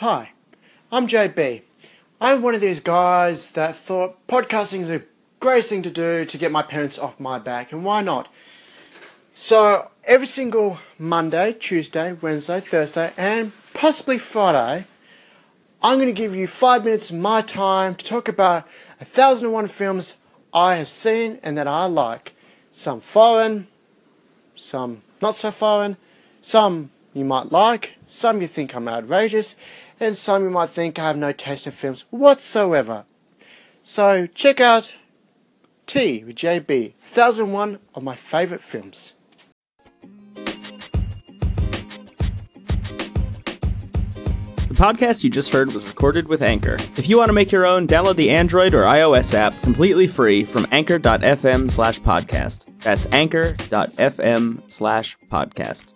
Hi, I'm JB. I'm one of these guys that thought podcasting is a great thing to do to get my parents off my back, and why not? So, every single Monday, Tuesday, Wednesday, Thursday, and possibly Friday, I'm going to give you five minutes of my time to talk about a thousand and one films I have seen and that I like. Some foreign, some not so foreign, some you might like, some you think I'm outrageous, and some you might think I have no taste in films whatsoever. So check out T with JB, 1001 of my favourite films. The podcast you just heard was recorded with Anchor. If you want to make your own, download the Android or iOS app completely free from anchor.fm slash podcast. That's anchor.fm slash podcast.